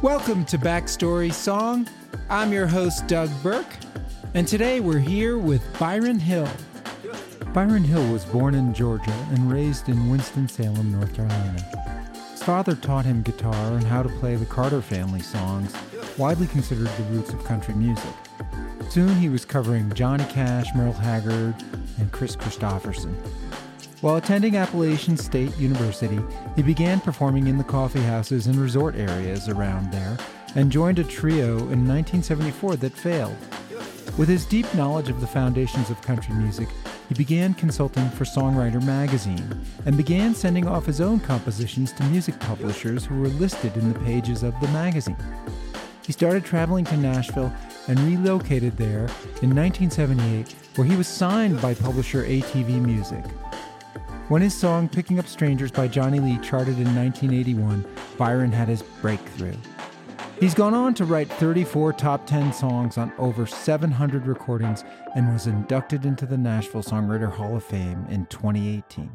Welcome to Backstory Song. I'm your host, Doug Burke, and today we're here with Byron Hill. Byron Hill was born in Georgia and raised in Winston-Salem, North Carolina. His father taught him guitar and how to play the Carter family songs, widely considered the roots of country music. Soon he was covering Johnny Cash, Merle Haggard, and Kris Kristofferson. While attending Appalachian State University, he began performing in the coffee houses and resort areas around there and joined a trio in 1974 that failed. With his deep knowledge of the foundations of country music, he began consulting for Songwriter magazine and began sending off his own compositions to music publishers who were listed in the pages of the magazine. He started traveling to Nashville and relocated there in 1978, where he was signed by publisher ATV Music. When his song Picking Up Strangers by Johnny Lee charted in 1981, Byron had his breakthrough. He's gone on to write 34 top 10 songs on over 700 recordings and was inducted into the Nashville Songwriter Hall of Fame in 2018.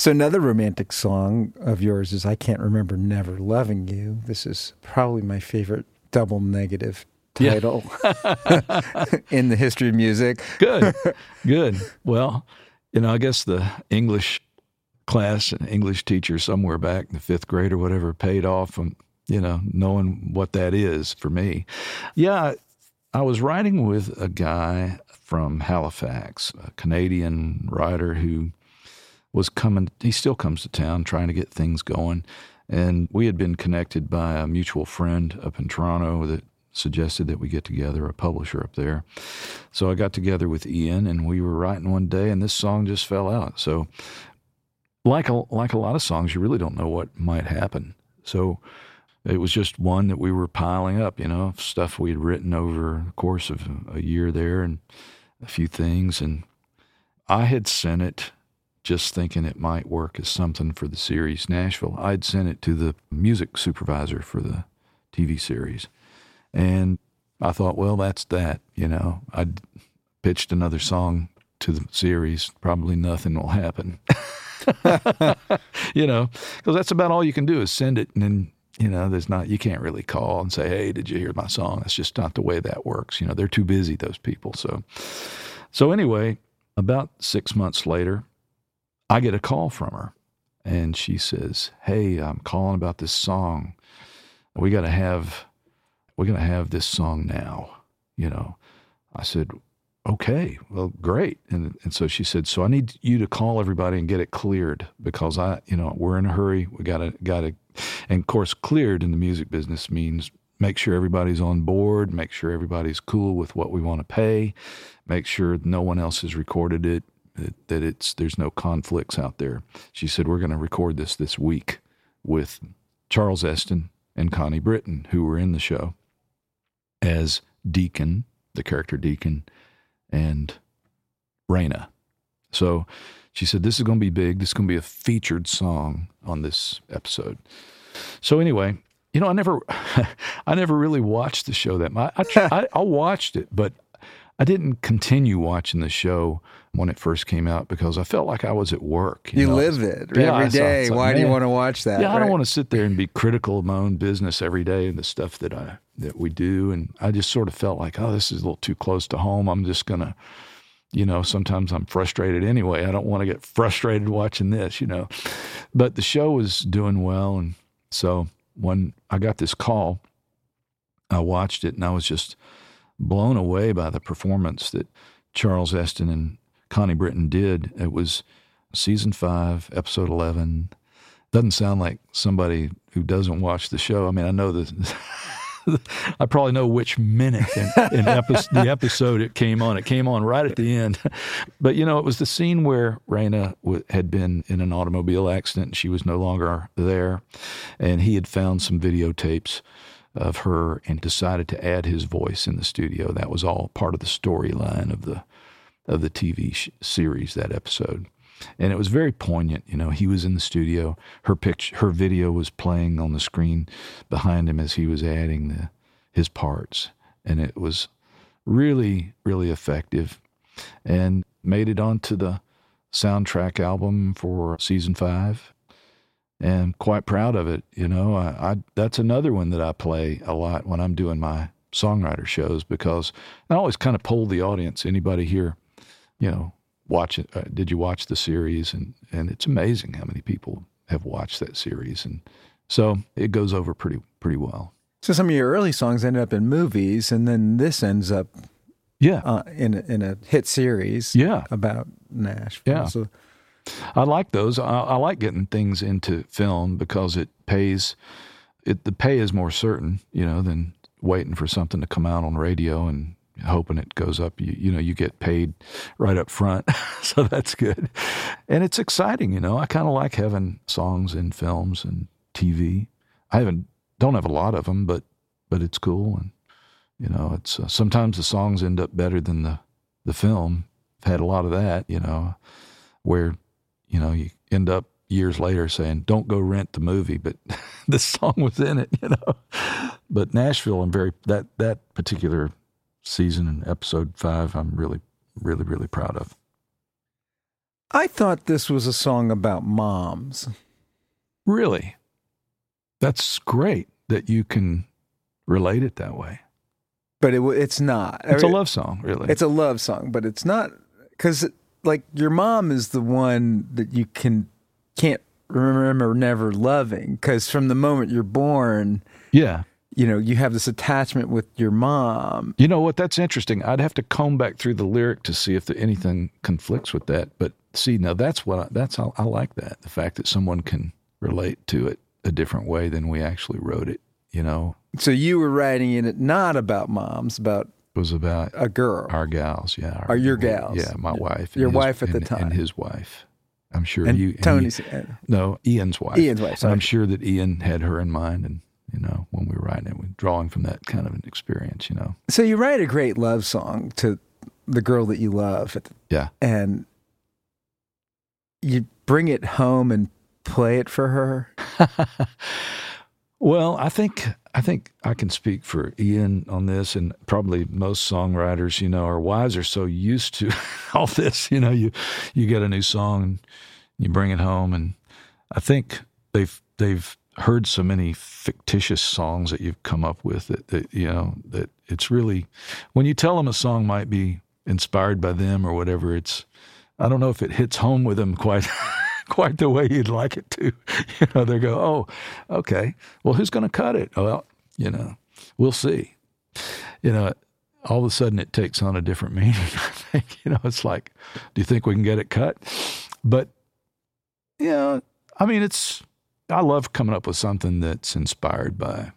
So, another romantic song of yours is I Can't Remember Never Loving You. This is probably my favorite double negative Yeah. title in the history of music. Good, good. Well, you know, I guess the English class and English teacher somewhere back in the fifth grade or whatever paid off from, you know, knowing what that is for me. Yeah, I was writing with a guy from Halifax, a Canadian writer who was coming, he still comes to town trying to get things going. And we had been connected by a mutual friend up in Toronto that suggested that we get together, a publisher up there. So I got together with Ian and we were writing one day and this song just fell out. So like a like a lot of songs, you really don't know what might happen. So it was just one that we were piling up, you know, stuff we had written over the course of a year there and a few things and I had sent it just thinking it might work as something for the series Nashville. I'd sent it to the music supervisor for the TV series. And I thought, well, that's that. You know, I pitched another song to the series. Probably nothing will happen. you know, because that's about all you can do is send it, and then you know, there's not you can't really call and say, hey, did you hear my song? That's just not the way that works. You know, they're too busy those people. So, so anyway, about six months later, I get a call from her, and she says, hey, I'm calling about this song. We got to have we're going to have this song now. You know, I said, okay, well, great. And, and so she said, so I need you to call everybody and get it cleared because I, you know, we're in a hurry. We got to, got to, and of course, cleared in the music business means make sure everybody's on board, make sure everybody's cool with what we want to pay, make sure no one else has recorded it, that, that it's, there's no conflicts out there. She said, we're going to record this this week with Charles Esten and Connie Britton, who were in the show as Deacon, the character Deacon, and Raina. So she said, This is going to be big. This is going to be a featured song on this episode. So anyway, you know, I never, I never really watched the show that much. I, I, I watched it, but I didn't continue watching the show when it first came out because I felt like I was at work. You know? live it Yeah, every day. like, Why do you want to watch that? yeah, I don't want to sit there and be critical of my own business every day and the stuff that I that we do, and I just sort of felt like, oh, this is a little too close to home. I'm just gonna, you know, sometimes I'm frustrated anyway. I don't want to get frustrated watching this, you know. But the show was doing well, and so when I got this call, I watched it, and I was just blown away by the performance that Charles Esten and Connie Britton did. It was season five, episode 11. Doesn't sound like somebody who doesn't watch the show. I mean, I know the. I probably know which minute in, in epi- the episode it came on. It came on right at the end. But, you know, it was the scene where Raina w- had been in an automobile accident and she was no longer there. And he had found some videotapes of her and decided to add his voice in the studio. That was all part of the storyline of the of the TV sh- series that episode. And it was very poignant, you know. He was in the studio. Her picture, her video was playing on the screen behind him as he was adding the his parts, and it was really, really effective, and made it onto the soundtrack album for season five and quite proud of it. You know, I, I, that's another one that I play a lot when I'm doing my songwriter shows because I always kind of poll the audience. Anybody here, you know, watch it? Uh, did you watch the series? And and it's amazing how many people have watched that series, and so it goes over pretty pretty well. So some of your early songs ended up in movies, and then this ends up Yeah, uh, in a, in a hit series. yeah. about Nashville. Yeah. So I like those. I, I like getting things into film because it pays. It the pay is more certain, you know, than waiting for something to come out on radio and hoping it goes up. You you know, you get paid right up front, so that's good, and it's exciting. You know, I kind of like having songs in films and TV. I haven't don't have a lot of them, but but it's cool, and you know, it's uh, sometimes the songs end up better than the the film. I've had a lot of that, you know, where you know, you end up years later saying, "Don't go rent the movie," but this song was in it, you know. But Nashville, I'm very that that particular season and episode five, I'm really, really, really proud of. I thought this was a song about moms. Really, that's great that you can relate it that way. But it, it's not. It's a love song, really. It's a love song, but it's not because like your mom is the one that you can can't remember never loving because from the moment you're born, yeah. you know you have this attachment with your mom. You know what? That's interesting. I'd have to comb back through the lyric to see if there, anything conflicts with that. But see, now that's what I, that's I, I like that the fact that someone can relate to it a different way than we actually wrote it. You know, So you were writing in it not about moms, about was about a girl. our gals. Yeah, our, Or your gals. Yeah, my wife. and Your his- wife at the and- time. and his wife. I'm sure and you and Tony's you- no Ian's wife. Ian's wife, And sorry. I'm sure that Ian had her in mind, and you know when we were writing it, we drawing from that kind of an experience. You know, So you write a great love song to the girl that you love, at the, yeah. and you bring it home and play it for her. Well, I think I think I can speak for Ian on this, and probably most songwriters. You know, our wives are so used to all this. You know, you you get a new song, and you bring it home, and I think they've they've heard so many fictitious songs that you've come up with that, that you know that it's really when you tell them a song might be inspired by them or whatever. It's I don't know if it hits home with them quite quite the way you'd like it to. You know, they go, "Oh, okay. Well, who's going to cut it?" Oh, well, you know, we'll see. You know, all of a sudden it takes on a different meaning. I think you know, it's like, do you think we can get it cut? But you know, I mean, it's I love coming up with something that's inspired by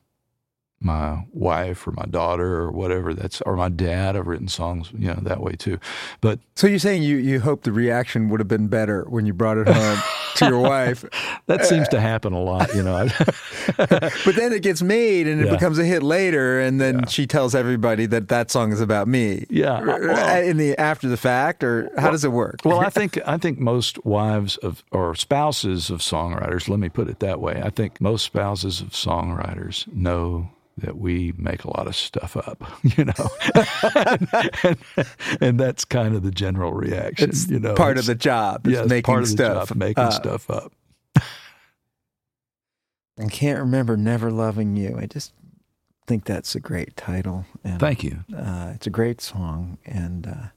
my wife or my daughter or whatever that's or my dad i've written songs you know that way too but So you're saying you you hope the reaction would have been better when you brought it home to your wife, that seems to happen a lot you know but then it gets made and it Yeah. becomes a hit later, and then she tells everybody that that song is about me. Yeah, uh, well- uh, in the after the fact, or how does it work? well i think i think most wives of or spouses of songwriters let me put it that way i think most spouses of songwriters know that we make a lot of stuff up, you know, and, and that's kind of the general reaction. it's you know, part of the job. Is yeah, making part of the stuff. job, making stuff up. I can't remember never loving you. I just think that's a great title. And, Thank you. Uh, it's a great song, and uh,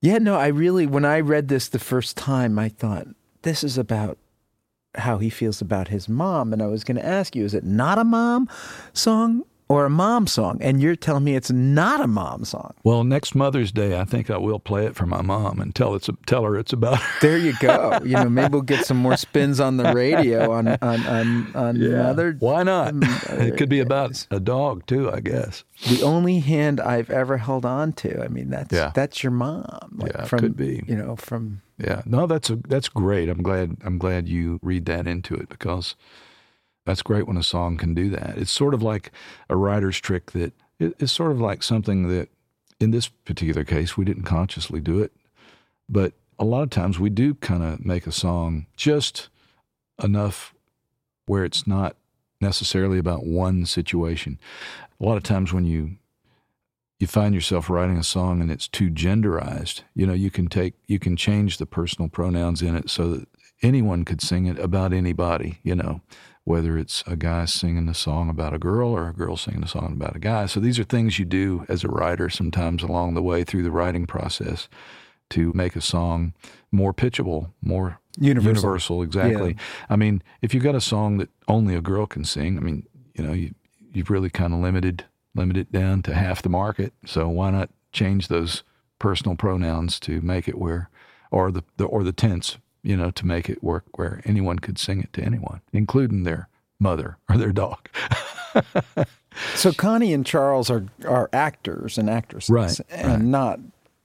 yeah, no, I really when I read this the first time, I thought this is about how he feels about his mom, and I was going to ask you, is it not a mom song or a mom song? And you're telling me it's not a mom song. Well, next Mother's Day, I think I will play it for my mom and tell it's tell her it's about her. There you go. you know, maybe we'll get some more spins on the radio on on on, on Mother. Why not? Mother um, it could be about uh, a dog too, I guess. the only hand I've ever held on to. I mean, that's Yeah. that's your mom. Like Yeah, from, could be. You know, from Yeah, no, that's a that's great. I'm glad I'm glad you read that into it because that's great when a song can do that. It's sort of like a writer's trick that it- it's sort of like something that in this particular case we didn't consciously do it, but a lot of times we do kind of make a song just enough where it's not necessarily about one situation. A lot of times when you you find yourself writing a song and it's too genderized, you know, you can take you can change the personal pronouns in it so that anyone could sing it about anybody, you know, whether it's a guy singing a song about a girl or a girl singing a song about a guy. So these are things you do as a writer sometimes along the way through the writing process to make a song more pitchable, more Universal. universal exactly. I mean, if you've got a song that only a girl can sing, I mean, you know, you you've really kind of limited limit it down to half the market. So why not change those personal pronouns to make it where, or the, the or the tense, you know, to make it work where anyone could sing it to anyone, including their mother or their dog. So Connie and Charles are are actors and actresses, Right, and right. not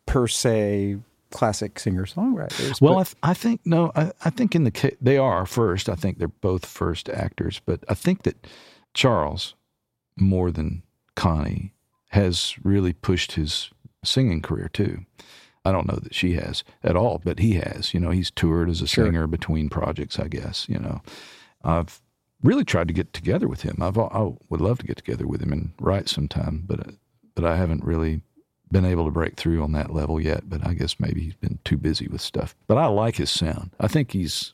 per se classic singer songwriters. Well, I, th- I think no, I, I think in the ca- they are first. I think they're both first actors, but I think that Charles, more than Connie, has really pushed his singing career too. I don't know that she has at all, but he has. You know, he's toured as a Sure. singer between projects. I guess. You know, I've really tried to get together with him. I've I would love to get together with him and write sometime, but but I haven't really been able to break through on that level yet. But I guess maybe he's been too busy with stuff. But I like his sound. I think he's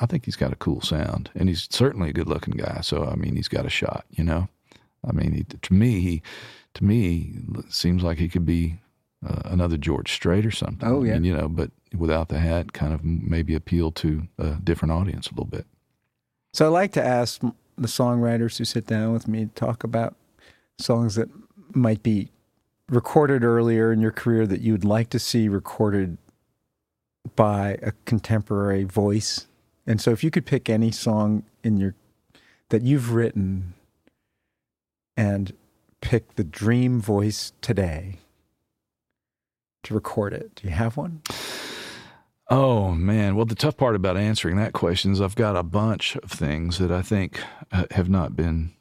I think he's got a cool sound, and he's certainly a good looking guy. So I mean, he's got a shot. You know, I mean, he, to me, he to me seems like he could be uh, another George Strait or something. Oh, I yeah. mean, you know, but without the hat, kind of maybe appeal to a different audience a little bit. so I like to ask the songwriters who sit down with me to talk about songs that might be recorded earlier in your career that you would like to see recorded by a contemporary voice. And so if you could pick any song in your that you've written and pick the dream voice today to record it. Do you have one? Oh man, well the tough part about answering that question is I've got a bunch of things that I think uh, have not been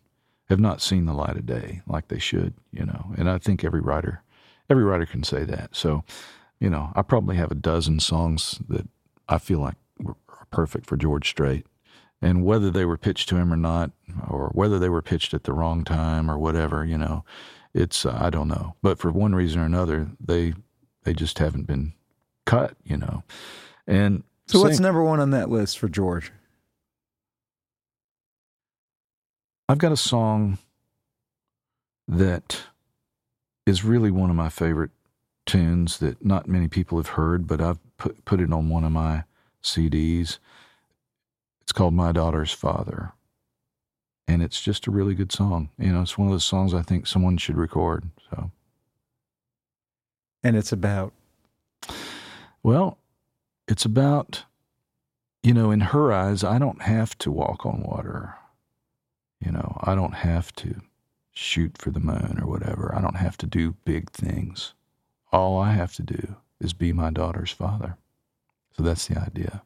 have not seen the light of day like they should, you know. And I think every writer every writer can say that. So, you know, I probably have a dozen songs that I feel like are perfect for George Strait. And whether they were pitched to him or not, or whether they were pitched at the wrong time or whatever, you know, it's uh, I don't know. But for one reason or another, they they just haven't been cut, you know. And So what's number one on that list for George? I've got a song that is really one of my favorite tunes that not many people have heard, but I've put put it on one of my CDs. It's called My Daughter's Father. And it's just a really good song. You know, it's one of those songs I think someone should record. So, And it's about well, it's about you know, in her eyes, I don't have to walk on water. You know, I don't have to shoot for the moon or whatever. I don't have to do big things. All I have to do is be my daughter's father. So that's the idea.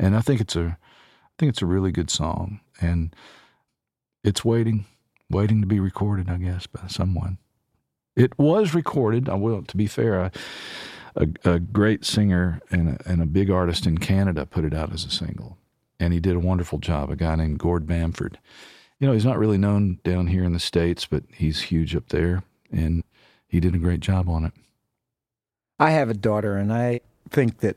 And I think it's a think it's a really good song and it's waiting waiting to be recorded, I guess, by someone. It was recorded, I will to be fair, a great singer and a, and a big artist in Canada put it out as a single. And he did a wonderful job, a guy named Gord Bamford. You know, he's not really known down here in the States, but he's huge up there. And he did a great job on it. I have a daughter, and I think that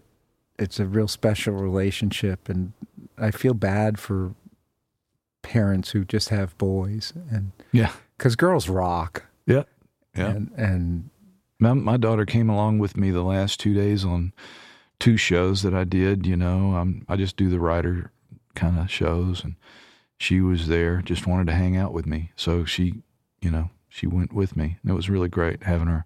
it's a real special relationship, and I feel bad for parents who just have boys, and Yeah. because girls rock, Yeah. Yeah. and and My, my daughter came along with me the last two days on two shows that I did. You know, I'm, I just do the writer kind of shows, and she was there, just wanted to hang out with me. So she, you know, she went with me. And it was really great having her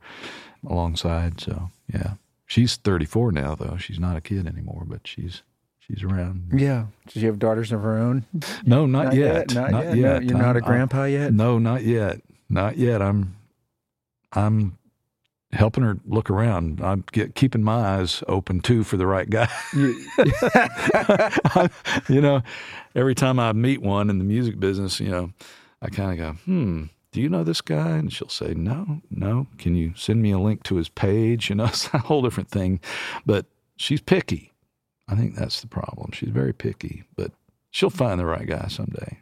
alongside. So yeah, she's 34 now, though. She's not a kid anymore, but she's she's around. yeah. Does she have daughters of her own? No, not, yet. Not, Not yet. yet. No, you're not a I'm- I'm- grandpa yet. No, not yet. Not yet. I'm I'm helping her look around. I'm get, keeping my eyes open too for the right guy. you know, every time I meet one in the music business, you know, I kind of go, "Hmm, do you know this guy?" And she'll say, "No, no. Can you send me a link to his page?" You know, it's a whole different thing. But she's picky. I think that's the problem. She's very picky, but she'll find the right guy someday.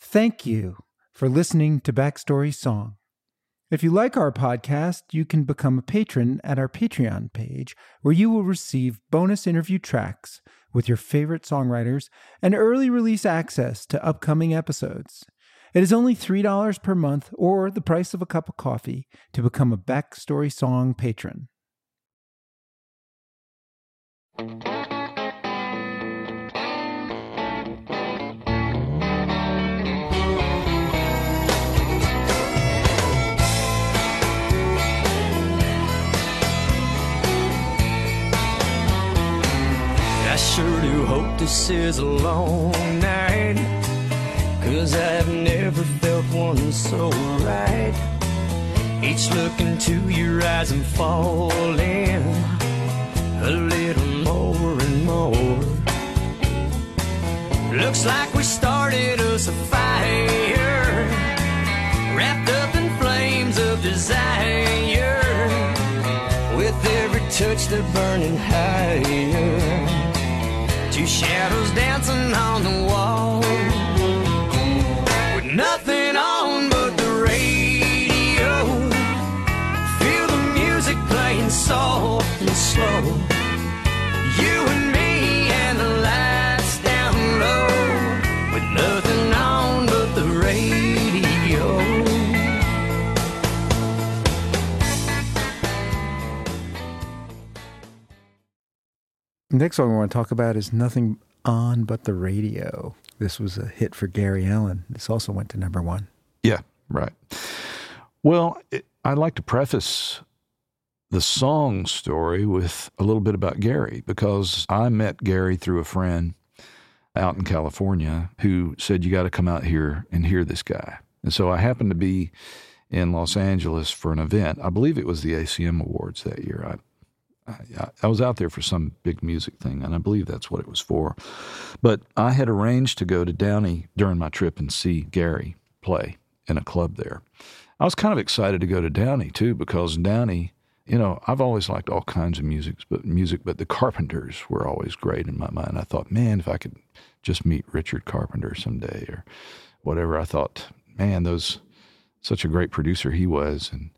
Thank you for listening to Backstory Song. If you like our podcast, you can become a patron at our Patreon page, where you will receive bonus interview tracks with your favorite songwriters and early release access to upcoming episodes. It is only $3 per month or the price of a cup of coffee to become a Backstory Song patron. I sure do hope this is a long night. Cause I've never felt one so right. Each look into your eyes and falling a little more and more. Looks like we started us a fire, wrapped up in flames of desire. With every touch, they're burning higher. Two shadows dancing on the wall. With nothing on but the radio. Feel the music playing soft and slow. Next song we want to talk about is Nothing On But the Radio. This was a hit for Gary Allan. This also went to number one. Yeah, right. Well, it, I'd like to preface the song story with a little bit about Gary because I met Gary through a friend out in California who said, You got to come out here and hear this guy. And so I happened to be in Los Angeles for an event. I believe it was the ACM Awards that year. I Uh, I, I was out there for some big music thing, and I believe that's what it was for. But I had arranged to go to Downey during my trip and see Gary play in a club there. I was kind of excited to go to Downey too because Downey, you know, I've always liked all kinds of music, but music, but the Carpenters were always great in my mind. I thought, man, if I could just meet Richard Carpenter someday or whatever, I thought, man, those such a great producer he was, and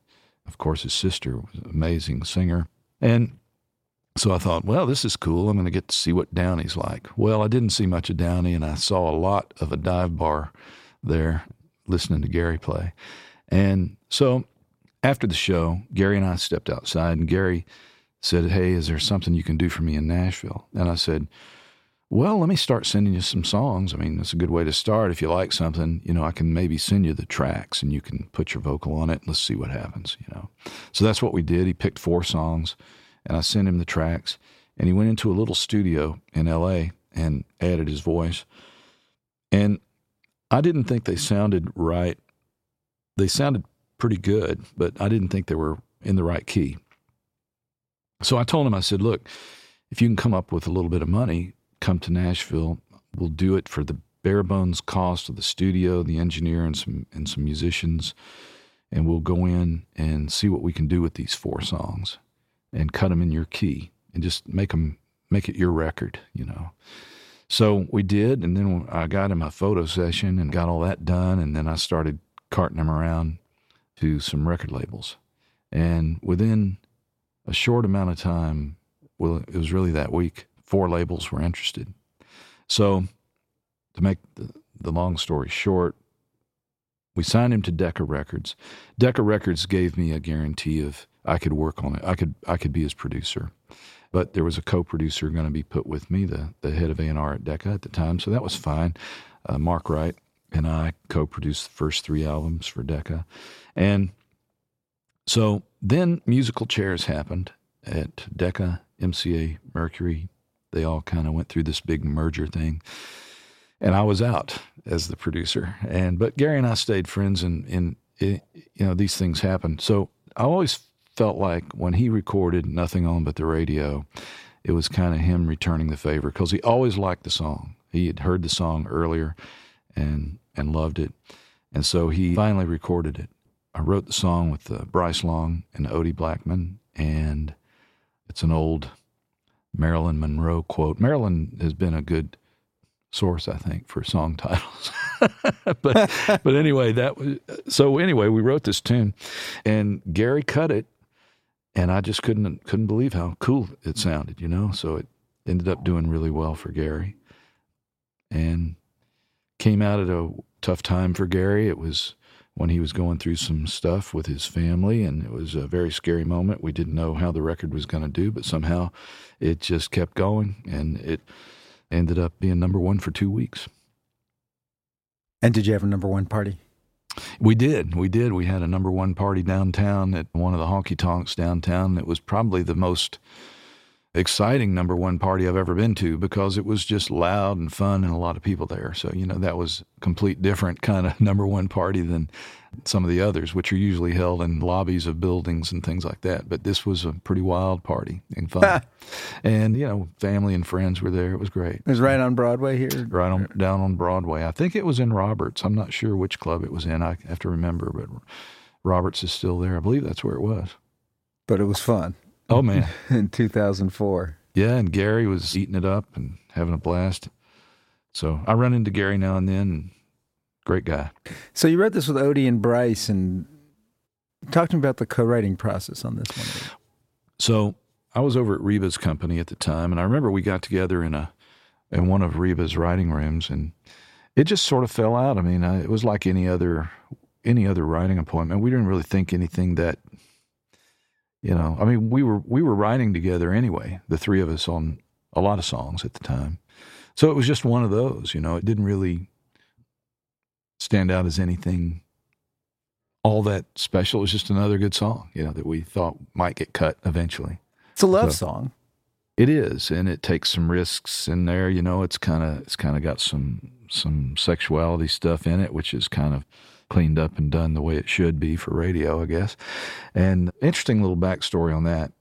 of course his sister was an amazing singer. And so I thought, well, this is cool. I'm going to get to see what Downey's like. Well, I didn't see much of Downey, and I saw a lot of a dive bar there listening to Gary play. And so after the show, Gary and I stepped outside, and Gary said, Hey, is there something you can do for me in Nashville? And I said, Well, let me start sending you some songs. I mean, that's a good way to start. If you like something, you know, I can maybe send you the tracks and you can put your vocal on it. Let's see what happens, you know. So that's what we did. He picked four songs, and I sent him the tracks, and he went into a little studio in LA and added his voice. And I didn't think they sounded right. They sounded pretty good, but I didn't think they were in the right key. So I told him, I said, look, if you can come up with a little bit of money, come to Nashville. We'll do it for the bare bones cost of the studio, the engineer, and some and some musicians, and we'll go in and see what we can do with these four songs, and cut them in your key, and just make them make it your record, you know. So we did, and then I got him a photo session and got all that done, and then I started carting them around to some record labels, and within a short amount of time, well, it was really that week, four labels were interested. So to make the, the long story short, we signed him to Decca Records. Decca Records gave me a guarantee of I could work on it. I could I could be his producer. But there was a co-producer going to be put with me, the the head of A&R at Decca at the time, so that was fine. Uh, Mark Wright and I co-produced the first three albums for Decca, and so then musical chairs happened at Decca, MCA, Mercury. They all kind of went through this big merger thing, and I was out as the producer. And but Gary and I stayed friends, and and it, you know these things happen. So I always felt like when he recorded "Nothing On But the Radio," it was kind of him returning the favor because he always liked the song. He had heard the song earlier, and and loved it, and so he finally recorded it. I wrote the song with uh, Bryce Long and Odie Blackmon, and it's an old Marilyn Monroe quote. Marilyn has been a good source, I think, for song titles. but but anyway, that was so. Anyway, we wrote this tune, and Gary cut it, and I just couldn't couldn't believe how cool it sounded. You know, so it ended up doing really well for Gary, and came out at a tough time for Gary. It was when he was going through some stuff with his family, and it was a very scary moment. We didn't know how the record was going to do, but somehow it just kept going, and it ended up being number one for two weeks. And did you have a number one party? We did. We did. We had a number one party downtown at one of the honky tonks downtown. It was probably the most exciting number one party I've ever been to because it was just loud and fun and a lot of people there. So, you know, that was complete different kind of number one party than some of the others, which are usually held in lobbies of buildings and things like that. But this was a pretty wild party and fun. and, you know, family and friends were there. It was great. It was right on Broadway here. Right on down on Broadway. I think it was in Roberts. I'm not sure which club it was in. I have to remember, but Roberts is still there. I believe that's where it was. But it was fun Oh man. in 2004. Yeah, and Gary was eating it up and having a blast. So I run into Gary now and then. Great guy. So you wrote this with Odie and Bryce, and talk to me about the co-writing process on this one. So I was over at Reba's company at the time, and I remember we got together in a in one of Reba's writing rooms, and it just sort of fell out. I mean, I, it was like any other any other writing appointment. We didn't really think anything that you know. I mean, we were we were writing together anyway, the three of us on a lot of songs at the time. So it was just one of those, you know. It didn't really stand out as anything all that special. It was just another good song, you know, that we thought might get cut eventually. It's a love So- song. It is, and it takes some risks in there. You know, it's kind of it's kind of got some some sexuality stuff in it, which is kind of cleaned up and done the way it should be for radio, I guess. And interesting little backstory on that.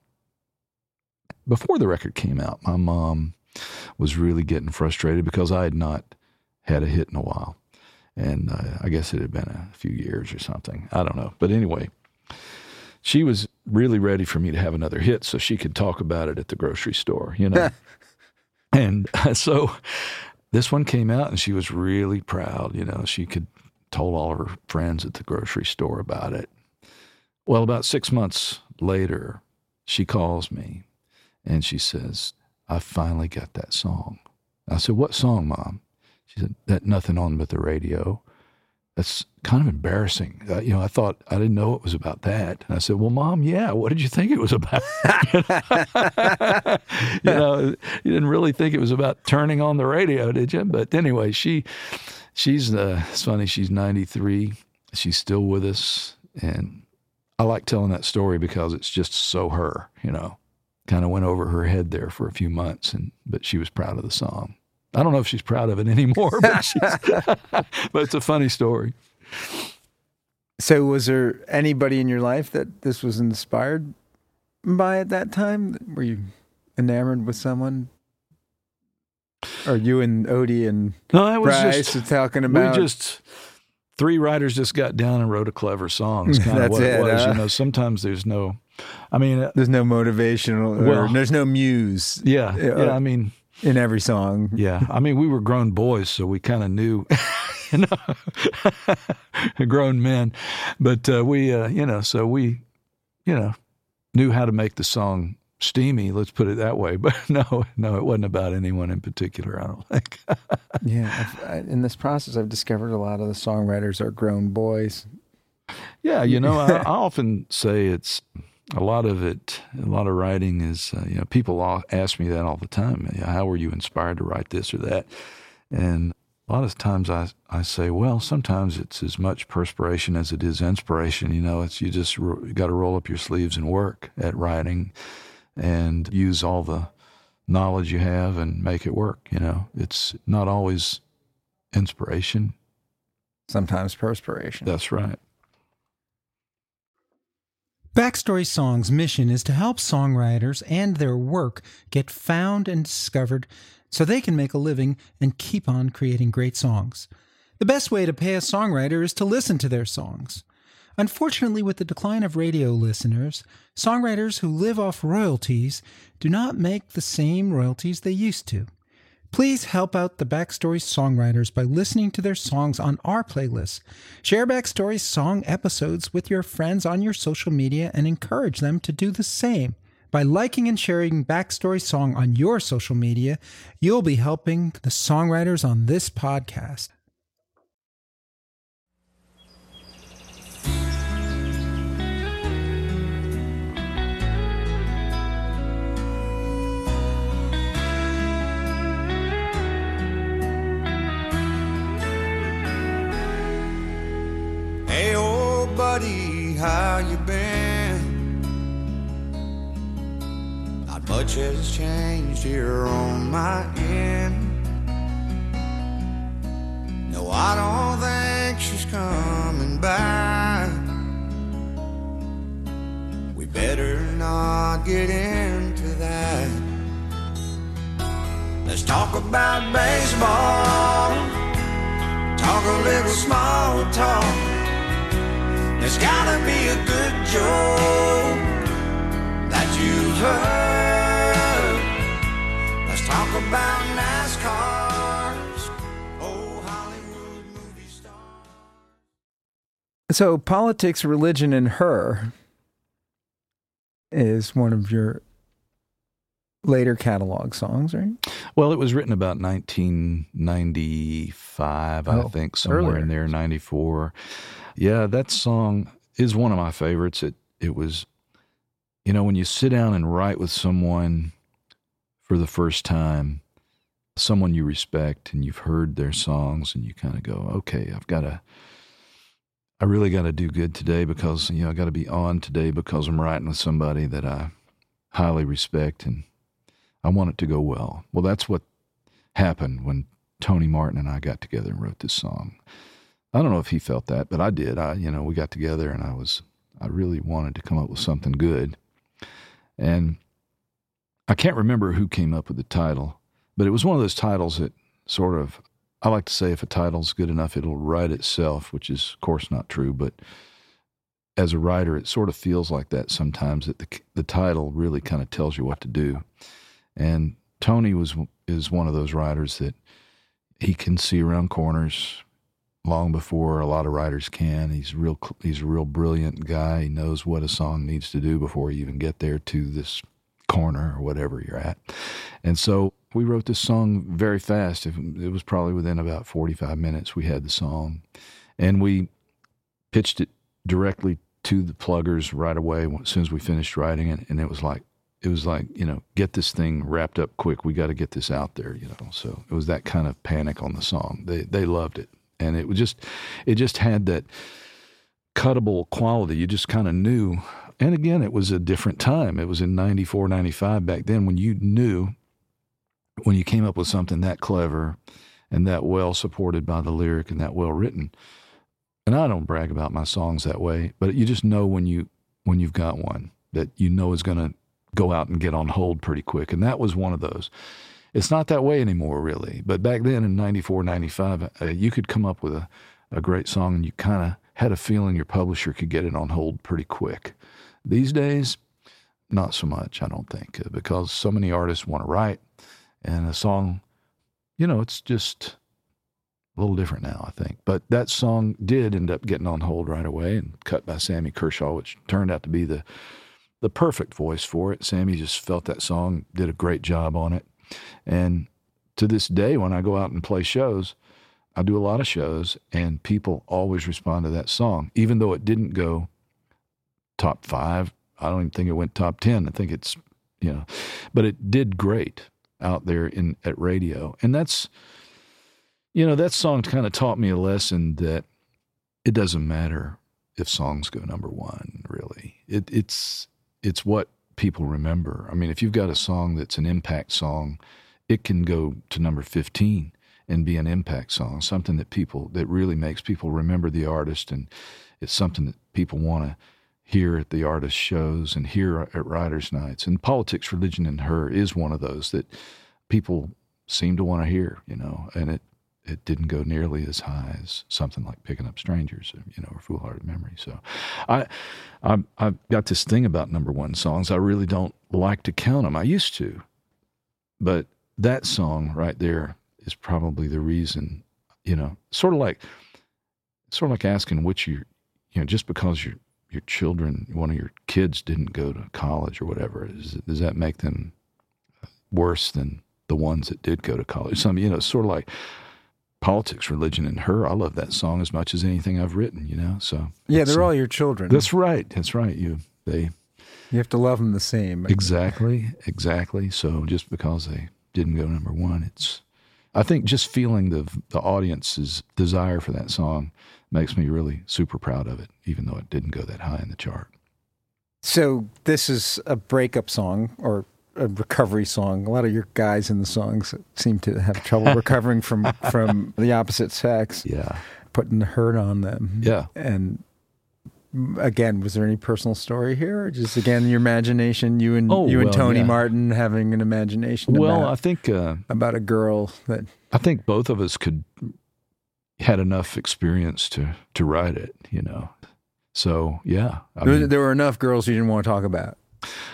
Before the record came out, my mom was really getting frustrated because I had not had a hit in a while, and uh, I guess it had been a few years or something. I don't know, but anyway, she was really ready for me to have another hit so she could talk about it at the grocery store, you know. and so this one came out and she was really proud, you know. She could told all her friends at the grocery store about it. Well, about 6 months later, she calls me and she says, "I finally got that song." I said, "What song, mom?" She said, "That nothing on but the radio." That's kind of embarrassing. Uh, you know, I thought I didn't know it was about that. And I said, "Well, mom, yeah. What did you think it was about?" you know, you didn't really think it was about turning on the radio, did you? But anyway, she she's uh, it's funny. She's ninety three. She's still with us, and I like telling that story because it's just so her. You know, kind of went over her head there for a few months, and but she was proud of the song. I don't know if she's proud of it anymore, but but it's a funny story. So, was there anybody in your life that this was inspired by at that time? Were you enamored with someone? Or you and Odie and No, that was Bryce just talking about? we just three writers just got down and wrote a clever song. It's kind of what it, it, was. You know, sometimes there's no. I mean, uh, there's no motivational, or Well- there's no muse yeah, Yeah, yeah. uh, I mean, in every song. Yeah, I mean, we were grown boys, so we kind of knew, you know, grown men, but uh, we, uh, you know, so we, you know, knew how to make the song steamy. Let's put it that way. But no, no, it wasn't about anyone in particular. I don't think. Yeah, I've, I, in this process, I've discovered a lot of the songwriters are grown boys. Yeah, you know, I, I often say it's a lot of it. A lot of writing is, uh, you know, people all ask me that all the time. How were you inspired to write this or that? And a lot of times I I say, well, sometimes it's as much perspiration as it is inspiration. You know, it's you just ro- got to roll up your sleeves and work at writing, and use all the knowledge you have and make it work. You know, it's not always inspiration. Sometimes perspiration. That's right. Backstory Song's mission is to help songwriters and their work get found and discovered so they can make a living and keep on creating great songs. The best way to pay a songwriter is to listen to their songs. Unfortunately, with the decline of radio listeners, songwriters who live off royalties do not make the same royalties they used to. Please help out the Backstory songwriters by listening to their songs on our playlist. Share Backstory song episodes with your friends on your social media and encourage them to do the same. By liking and sharing Backstory Song on your social media, you'll be helping the songwriters on this podcast. Much has changed here on my end. No, I don't think she's coming back. We better not get into that. Let's talk about baseball. Talk a little small talk. There's gotta be a good joke that you've heard. Let's talk about NASCAR's old Hollywood movie stars. So, Politics, Religion, and Her is one of your later catalog songs, right? Well, it was written about 1995, I Oh, think, somewhere earlier. in there, 94. Yeah, that song is one of my favorites. It it was, you know, when you sit down and write with someone for the first time, someone you respect and you've heard their songs, and you kind of go, okay, I've got to. I really got to do good today because you know I got to be on today because I'm writing with somebody that I highly respect and I want it to go well. Well, that's what happened when Tony Martin and I got together and wrote this song. I don't know if he felt that, but I did. I, you know, we got together and I was, I really wanted to come up with something good. And I can't remember who came up with the title, but it was one of those titles that sort of, I like to say if a title's good enough, it'll write itself, which is, of course, not true, but as a writer, it sort of feels like that sometimes that the, the title really kind of tells you what to do. And Tony was is one of those writers that he can see around corners long before a lot of writers can. He's real he's a real brilliant guy. He knows what a song needs to do before you even get there to this corner or whatever you're at. And so we wrote this song very fast. It was probably within about 45 minutes we had the song. And we pitched it directly to the pluggers right away as soon as we finished writing it and it was like it was like you know get this thing wrapped up quick we got to get this out there you know so it was that kind of panic on the song they they loved it and it was just it just had that cuttable quality you just kind of knew and again it was a different time it was in 94 95 back then when you knew when you came up with something that clever and that well supported by the lyric and that well written and I don't brag about my songs that way, but you just know when you when you've got one that you know is going to go out and get on hold pretty quick, and that was one of those. It's not that way anymore, really. But back then in 94, 95, uh, you could come up with a, a great song and you kind of had a feeling your publisher could get it on hold pretty quick. These days, not so much, I don't think, uh, because so many artists want to write, and a song, you know, it's just a little different now, I think. But that song did end up getting on hold right away and cut by Sammy Kershaw, which turned out to be the the perfect voice for it. Sammy just felt that song, did a great job on it. And to this day, when I go out and play shows, I do a lot of shows, and people always respond to that song, even though it didn't go top five. I don't even think it went top 10. I think it's, you know, but it did great out there in at radio. And that's, you know, that song kind of taught me a lesson that it doesn't matter if songs go number one, really. It, it's, it's what people remember. I mean, if you've got a song that's an impact song, it can go to number 15 and be an impact song, something that people, that really makes people remember the artist. And it's something that people want to hear at the artist shows and here at writers' nights. And politics, religion, and her is one of those that people seem to want to hear, you know, and it, it didn't go nearly as high as something like picking up strangers, you know, or Fool Hearted Memory. So, I, I, I've got this thing about number one songs. I really don't like to count them. I used to, but that song right there is probably the reason. You know, sort of like, sort of like asking which you, you know, just because your your children, one of your kids didn't go to college or whatever, is, does that make them worse than the ones that did go to college? Some, you know, sort of like politics, religion, and her. I love that song as much as anything I've written. You know, so Yeah, they're uh, all your children. That's right. That's right. You they you have to love them the same. exactly exactly. So just because they didn't go number one, it's I think just feeling the the audience's desire for that song makes me really super proud of it, even though it didn't go that high in the chart. So this is a breakup song or a recovery song. A lot of your guys in the songs seem to have trouble recovering from from the opposite sex, Yeah, putting the hurt on them. yeah. And again, was there any personal story here, or just again your imagination? You and Oh, you and well, Tony yeah. Martin having an imagination Well, about, I think uh, about a girl that I think both of us could had enough experience to to write it. You know, so yeah, I there, mean, there were enough girls you didn't want to talk about.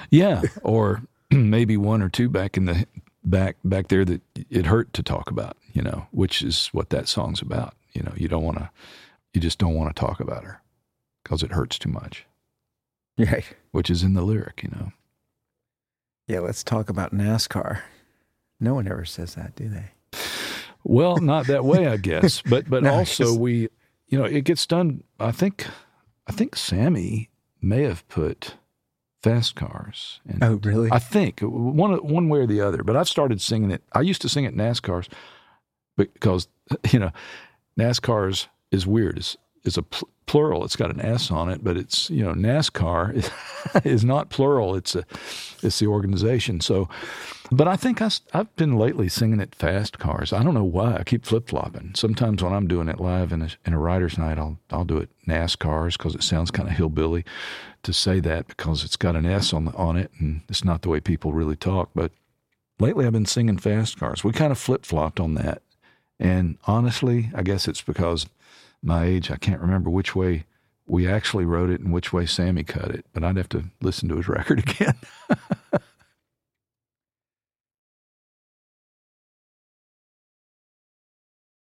yeah, or maybe one or two back in the back back there that it hurt to talk about. You know, which is what that song's about. You know, you don't want to, you just don't want to talk about her because it hurts too much, Right. which is in the lyric. You know. Yeah. Let's talk about NASCAR. No one ever says that, do they? Well, not that way, I guess. But but No, also we, you know, it gets done. I think, I think Sammy may have put fast cars. In Oh, really? I think one one way or the other. But I've started singing it. I used to sing it NASCARs because you know NASCARs is weird. It's it's a pl- plural. It's got an S on it, but it's you know NASCAR is, not plural. It's a it's the organization. So, but I think I, have been lately singing it fast cars. I don't know why. I keep flip flopping. Sometimes when I'm doing it live in a, in a writer's night, I'll I'll do it NASCARs because it sounds kind of hillbilly to say that because it's got an S on the, on it and it's not the way people really talk. But lately I've been singing fast cars. We kind of flip flopped on that. And honestly, I guess it's because my age, I can't remember which way we actually wrote it and which way Sammy cut it, but I'd have to listen to his record again.